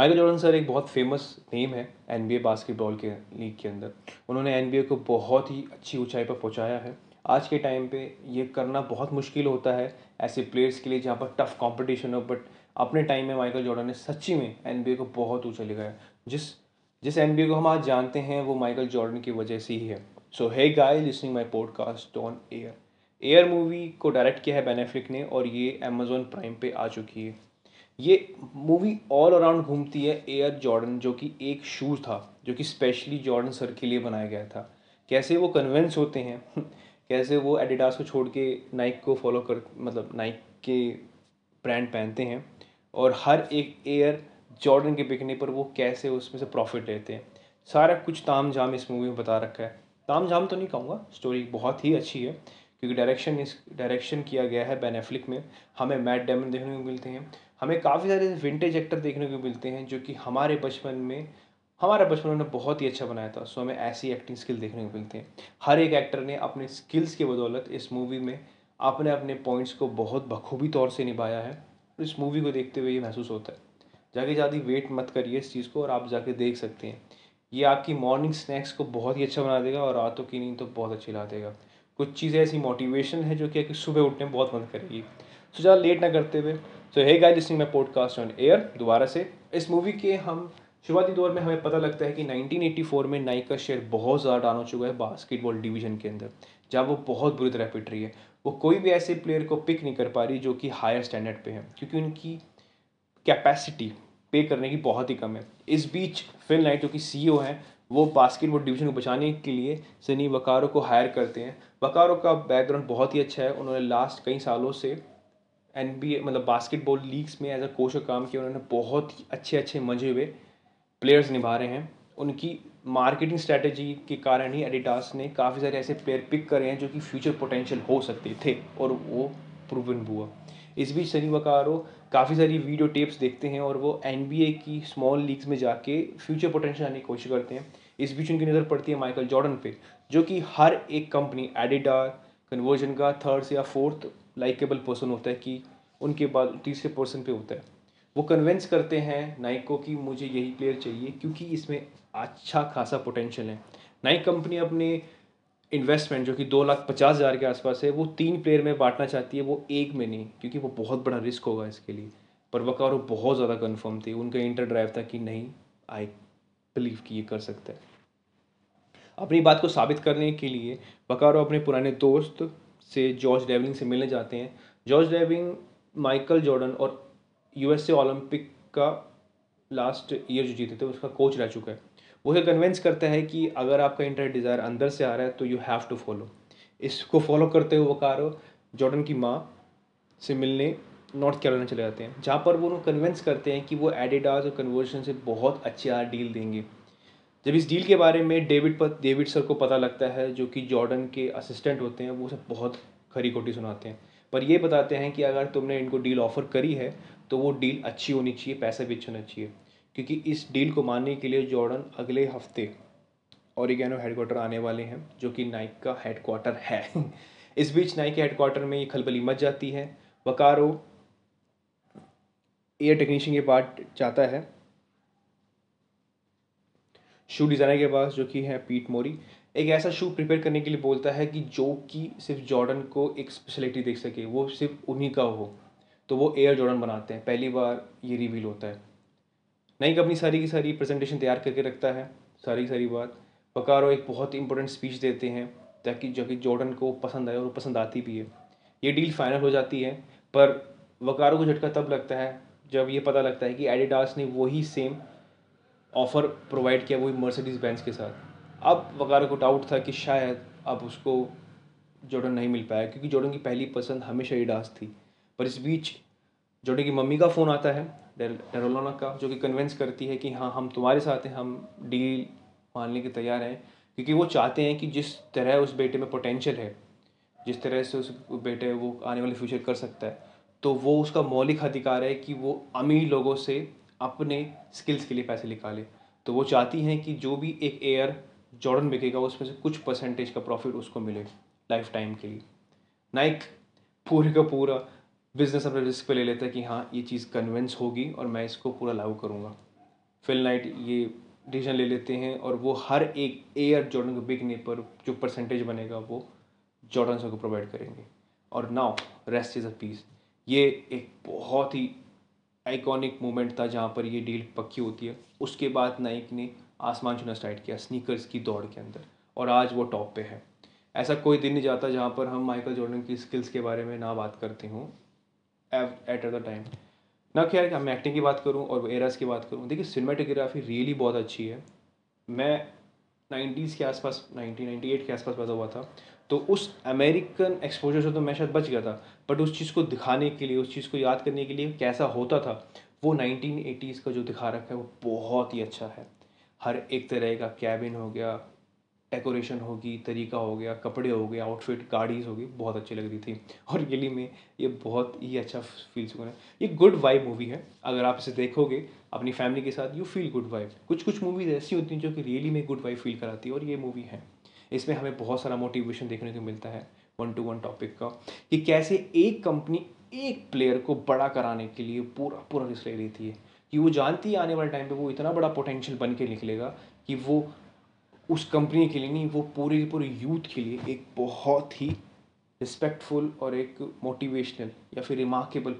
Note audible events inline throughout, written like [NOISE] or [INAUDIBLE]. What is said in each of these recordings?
Michael Jordan sir एक बहुत famous name है एन बी ए बास्केटबॉल के लीग के अंदर। उन्होंने एन बी ए को बहुत ही अच्छी ऊंचाई पर पहुँचाया है। आज के टाइम पे ये करना बहुत मुश्किल होता है ऐसे प्लेयर्स के लिए जहाँ पर टफ कंपटीशन हो बट अपने टाइम में माइकल जॉर्डन ने सच्ची में एन बी ए को बहुत ऊँचा लिखाया जिस जिस एन बी ए को हम आज जानते हैं, वो माइकल जॉर्डन की वजह से ही है। So hey guys listening my podcast on air air movie को डायरेक्ट किया है बेनेफ्लिक ने और ये अमेजोन प्राइम पे आ चुकी है। ये मूवी ऑल अराउंड घूमती है एयर जॉर्डन जो कि एक शूज़ था, जो कि स्पेशली जॉर्डन सर के लिए बनाया गया था। कैसे वो कन्वेंस होते हैं, [LAUGHS] कैसे वो एडिडास को छोड़ के नाइक को फॉलो कर मतलब नाइक के ब्रांड पहनते हैं, और हर एक एयर जॉर्डन के बिकने पर वो कैसे उसमें से प्रॉफिट लेते हैं। सारा कुछ ताम झाम इस मूवी में बता रखा है। ताम झाम तो नहीं कहूँगा स्टोरी बहुत ही अच्छी है, क्योंकि डायरेक्शन इस डायरेक्शन किया गया है बेनेफ्लिक में। हमें मैट डेमन देखने को मिलते हैं हमें काफ़ी सारे विंटेज एक्टर देखने को मिलते हैं जो कि हमारे बचपन में, हमारा बचपन उन्होंने बहुत ही अच्छा बनाया था। सो हमें ऐसी एक्टिंग स्किल देखने को मिलते हैं। हर एक एक्टर ने अपने स्किल्स की बदौलत इस मूवी में अपने अपने पॉइंट्स को बहुत बखूबी तौर से निभाया है इस मूवी को देखते हुए ये महसूस होता है। जाके ज़्यादा वेट मत करिए इस चीज़ को और आप जाके देख सकते हैं। ये आपकी मॉर्निंग स्नैक्स को बहुत ही अच्छा बना देगा और रातों की नींद तो बहुत अच्छी ला देगा। कुछ चीज़ें ऐसी मोटिवेशन है जो कि सुबह उठने में बहुत मदद करेगी। सो ज़्यादा लेट ना करते हुए। So hey guys listening my podcast on air दोबारा से। इस मूवी के हम, शुरुआती दौर में हमें पता लगता है कि 1984 में नाइक का शेयर बहुत ज़्यादा डाउन हो चुका है बास्केटबॉल डिवीज़न के अंदर, जहाँ वो बहुत बुरी तरह पिट रही है। वो कोई भी ऐसे प्लेयर को पिक नहीं कर पा रही जो कि हायर स्टैंडर्ड पे है, क्योंकि उनकी कैपेसिटी पे करने की बहुत ही कम है। इस बीच फिल नाइट जो कि सी e हैं, वो बास्केटबॉल डिवीज़न को बचाने के लिए सनी वकारो को हायर करते हैं। वकारो का बैकग्राउंड बहुत ही अच्छा है। उन्होंने लास्ट कई सालों से एन बी ए मतलब बास्केटबॉल लीग्स में एज अ कोच का काम किया, उन्होंने बहुत ही अच्छे अच्छे मज़े हुए प्लेयर्स निभा रहे हैं। उनकी मार्केटिंग स्ट्रैटेजी के कारण ही एडिडास ने काफ़ी सारे ऐसे प्लेयर पिक करे हैं जो कि फ्यूचर पोटेंशियल हो सकते थे और वो प्रूवन हुआ। इस बीच सनी वकारो काफ़ी सारी वीडियो टेप्स देखते हैं और वो एनबीए की स्मॉल लीग्स में जाके फ्यूचर पोटेंशियल आने की कोशिश करते हैं। इस बीच उनकी नज़र पड़ती है माइकल जॉर्डन पे, जो कि हर एक कंपनी एडिडार कन्वर्जन का थर्ड या फोर्थ लाइकेबल पर्सन होता है कि उनके बाद तीसरे पर्सन पे होता है। वो कन्विंस करते हैं नाइक को कि मुझे यही प्लेयर चाहिए क्योंकि इसमें अच्छा खासा पोटेंशियल है। नाइक कंपनी अपने इन्वेस्टमेंट जो कि दो लाख पचास हज़ार के आसपास है, वो तीन प्लेयर में बांटना चाहती है, वो एक में नहीं, क्योंकि वो बहुत बड़ा रिस्क होगा इसके लिए। पर वकारो बहुत ज़्यादा कन्फर्म थी, उनका इंटर ड्राइव था कि नहीं आई बिलीव कि ये कर सकता है। अपनी बात को साबित करने के लिए वकारो अपने पुराने दोस्त से जॉर्ज डेवलिंग से मिलने जाते हैं। जॉर्ज डेविंग माइकल जॉर्डन और यूएसए ओलंपिक का लास्ट ईयर जो जीते थे, उसका कोच रह चुका है। वो ये कन्विंस करता है कि अगर आपका इंटर डिज़ायर अंदर से आ रहा है तो यू हैव टू फॉलो इसको फॉलो करते हुए वो कारो जॉर्डन की माँ से मिलने नॉर्थ कैरोलिना चले जाते हैं, जहाँ पर वो उन्हें कन्विंस करते हैं कि वो एडिडास और कन्वर्जन से बहुत अच्छी डील देंगे। जब इस डील के बारे में डेविड पर, डेविड सर को पता लगता है जो कि जॉर्डन के असिस्टेंट होते हैं, वो सब बहुत खरी खोटी सुनाते हैं। पर ये बताते हैं कि अगर तुमने इनको डील ऑफ़र करी है तो वो डील अच्छी होनी चाहिए, पैसा भी अच्छा होना चाहिए। क्योंकि इस डील को मानने के लिए जॉर्डन अगले हफ़्ते ओरिगेनो हेडक्वार्टर आने वाले हैं, जो कि नाइक का हेडक्वार्टर है। [LAUGHS] इस बीच नाइक के हेडक्वार्टर में ये खलबली मच जाती है। वकारो, एयर टेक्नीशियन के पास जाता है शू डिज़ाइनर के पास, जो कि है पीट मोरी, एक ऐसा शू प्रिपेयर करने के लिए बोलता है कि जो कि सिर्फ़ जॉर्डन को एक स्पेशलिटी देख सके, वो सिर्फ़ उन्हीं का हो। तो वो एयर जॉर्डन बनाते हैं, पहली बार ये रिवील होता है। नई अपनी सारी की सारी प्रेजेंटेशन तैयार करके रखता है, सारी की सारी बात। पकारो एक बहुत इंपॉर्टेंट स्पीच देते हैं, ताकि जो कि जॉर्डन को पसंद आए और पसंद आती भी है। ये डील फाइनल हो जाती है, पर वकारो को झटका तब लगता है, जब ये पता लगता है कि एडिडास ने वही सेम ऑफ़र प्रोवाइड किया वही मर्सिडीज़ बैंस के साथ। अब वगैरह को डाउट था कि शायद अब उसको जॉर्डन नहीं मिल पाया, क्योंकि जॉर्डन की पहली पसंद हमेशा एडास थी। पर इस बीच जॉर्डन की मम्मी का फ़ोन आता है डेरोलोना का, जो कि कन्विंस करती है कि हाँ हम तुम्हारे साथ हैं, हम डील मानने के तैयार हैं। क्योंकि वो चाहते हैं कि जिस तरह उस बेटे में पोटेंशियल है, जिस तरह से उस बेटे वो आने वाले फ्यूचर कर सकता है तो वो उसका मौलिक अधिकार है कि वो अमीर लोगों से अपने स्किल्स के लिए पैसे निकाले। तो वो चाहती हैं कि जो भी एक एयर जॉर्डन बिकेगा, उसमें से कुछ परसेंटेज का प्रॉफिट उसको मिले लाइफ टाइम के लिए। नाइक पूरे का पूरा बिज़नेस अपने रिस्क पे ले लेता है कि हाँ ये चीज़ कन्विंस होगी और मैं इसको पूरा लागू करूँगा। फिल नाइट ये डिसीज़न ले लेते हैं और वो हर एक एयर जॉर्डन को बिकने पर जो परसेंटेज बनेगा, वो जॉर्डन को प्रोवाइड करेंगे। और now rest is a peace ये एक बहुत ही आइकॉनिक मोमेंट था जहाँ पर ये डील पक्की होती है। उसके बाद नाइक ने आसमान छूना स्टार्ट किया स्नीकर्स की दौड़ के अंदर और आज वो टॉप पे है। ऐसा कोई दिन नहीं जाता जहाँ पर हम माइकल जॉर्डन की स्किल्स के बारे में ना बात करते हों। एट द टाइम ना क्या मैं एक्टिंग की बात करूँ और एरास की बात करूँ। देखिए सिनेमाटोग्राफी रियली बहुत अच्छी है। मैं नाइन्टीज़ के आसपास नाइनटीन नाइन्टी एट के आसपास पैदा हुआ था। तो उस अमेरिकन एक्सपोजर से तो मैं शायद बच गया था बट उस चीज़ को दिखाने के लिए, उस चीज़ को याद करने के लिए कैसा होता था, वो नाइनटीन एटीज़ का जो दिखा रखा है, वो बहुत ही अच्छा है। हर एक तरह का कैबिन हो गया डेकोरेशन होगी तरीका हो गया, कपड़े हो गए आउटफिट गाड़ीज होगी बहुत अच्छी लग रही थी। [LAUGHS] और रियली में ये बहुत ही अच्छा फील सुकून है। ये गुड वाइब मूवी है। अगर आप इसे देखोगे अपनी फैमिली के साथ यू फील गुड वाइब कुछ कुछ मूवीज़ ऐसी होती हैं जो कि रियली में गुड वाइब फील कराती है, और ये मूवी है। इसमें हमें बहुत सारा मोटिवेशन देखने को मिलता है वन टू वन टॉपिक का, कि कैसे एक कंपनी एक प्लेयर को बड़ा कराने के लिए पूरा पूरा रिस्क ले लेती है। कि वो जानती है आने वाले टाइम पे वो इतना बड़ा पोटेंशियल बन के निकलेगा कि वो उस कंपनी के लिए नहीं, वो पूरे पूरे यूथ के लिए एक बहुत ही रिस्पेक्टफुल और एक मोटिवेशनल या फिर रिमार्केबल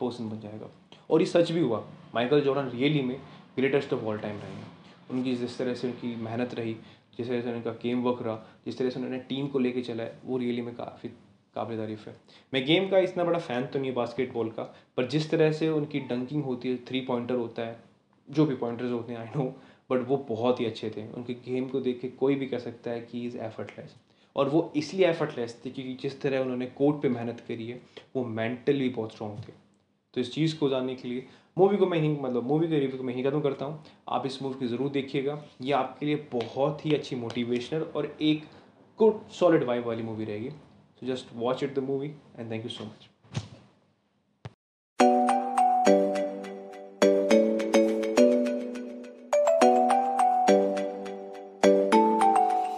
पर्सन बन जाएगा। और ये सच भी हुआ। माइकल जॉर्डन रियली में ग्रेटेस्ट ऑफ़ ऑल टाइम रहे। उनकी जिस तरह से उनकी मेहनत रही जिस तरह से उनका गेम वर्क रहा, जिस तरह से उन्होंने टीम को लेके चला है, वो रियली में काफ़ी काबिल तारीफ़ है। मैं गेम का इतना बड़ा फ़ैन तो नहीं बास्केटबॉल का, पर जिस तरह से उनकी डंकिंग होती है थ्री पॉइंटर होता है, जो भी पॉइंटर्स होते हैं आई नो बट वो बहुत ही अच्छे थे। उनके गेम को देख के कोई भी कह सकता है कि इज़ एफर्टलेस और वो इसलिए एफर्टलेस थे क्योंकि जिस तरह उन्होंने कोर्ट पे मेहनत करी है, वो मेंटली बहुत स्ट्रॉन्ग थे। तो इस चीज़ को जानने के लिए मूवी को मैं ही मतलब मूवी के रिव्यू को मैं ही खत्म करता हूँ। आप इस मूवी को ज़रूर देखिएगा। ये आपके लिए बहुत ही अच्छी मोटिवेशनल और एक गुड सॉलिड वाइब वाली मूवी रहेगी। So just watch it the movie and thank you so much